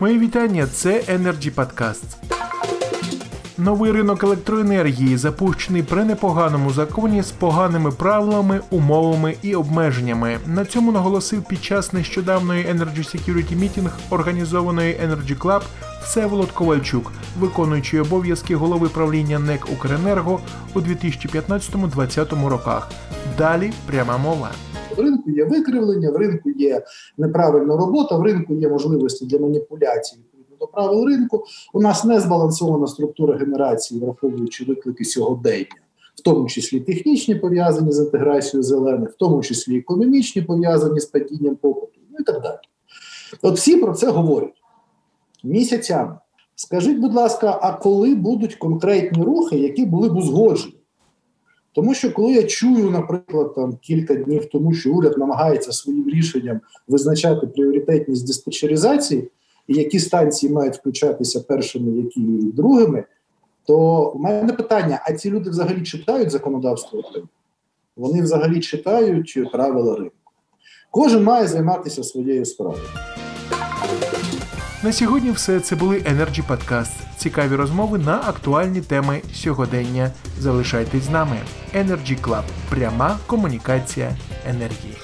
Мої вітання. Це Energy Podcast. Новий ринок електроенергії запущений при непоганому законі з поганими правилами, умовами і обмеженнями. На цьому наголосив під час нещодавної Energy Security Meeting організованої Energy Club Всеволод Ковальчук, виконуючий обов'язки голови правління НЕК Укренерго у 2015-2020 роках. Далі пряма мова. В ринку є викривлення, в ринку є неправильна робота, в ринку є можливості для маніпуляцій відповідно до правил ринку. У нас не збалансована структура генерації, враховуючи виклики сьогодення, в тому числі технічні пов'язані з інтеграцією зелених, в тому числі економічні пов'язані з падінням попиту, ну і так далі. От всі про це говорять місяцями. Скажіть, будь ласка, а коли будуть конкретні рухи, які були б узгоджені? Тому що коли я чую, наприклад, там кілька днів тому, що уряд намагається своїм рішенням визначати пріоритетність диспетчеризації, і які станції мають включатися першими, які другими, то у мене питання: а ці люди взагалі читають законодавство України? Вони взагалі читають правила ринку. Кожен має займатися своєю справою. На сьогодні все це були Energy Podcast. Цікаві розмови на актуальні теми сьогодення. Залишайтесь з нами. Energy Club. Пряма комунікація енергії.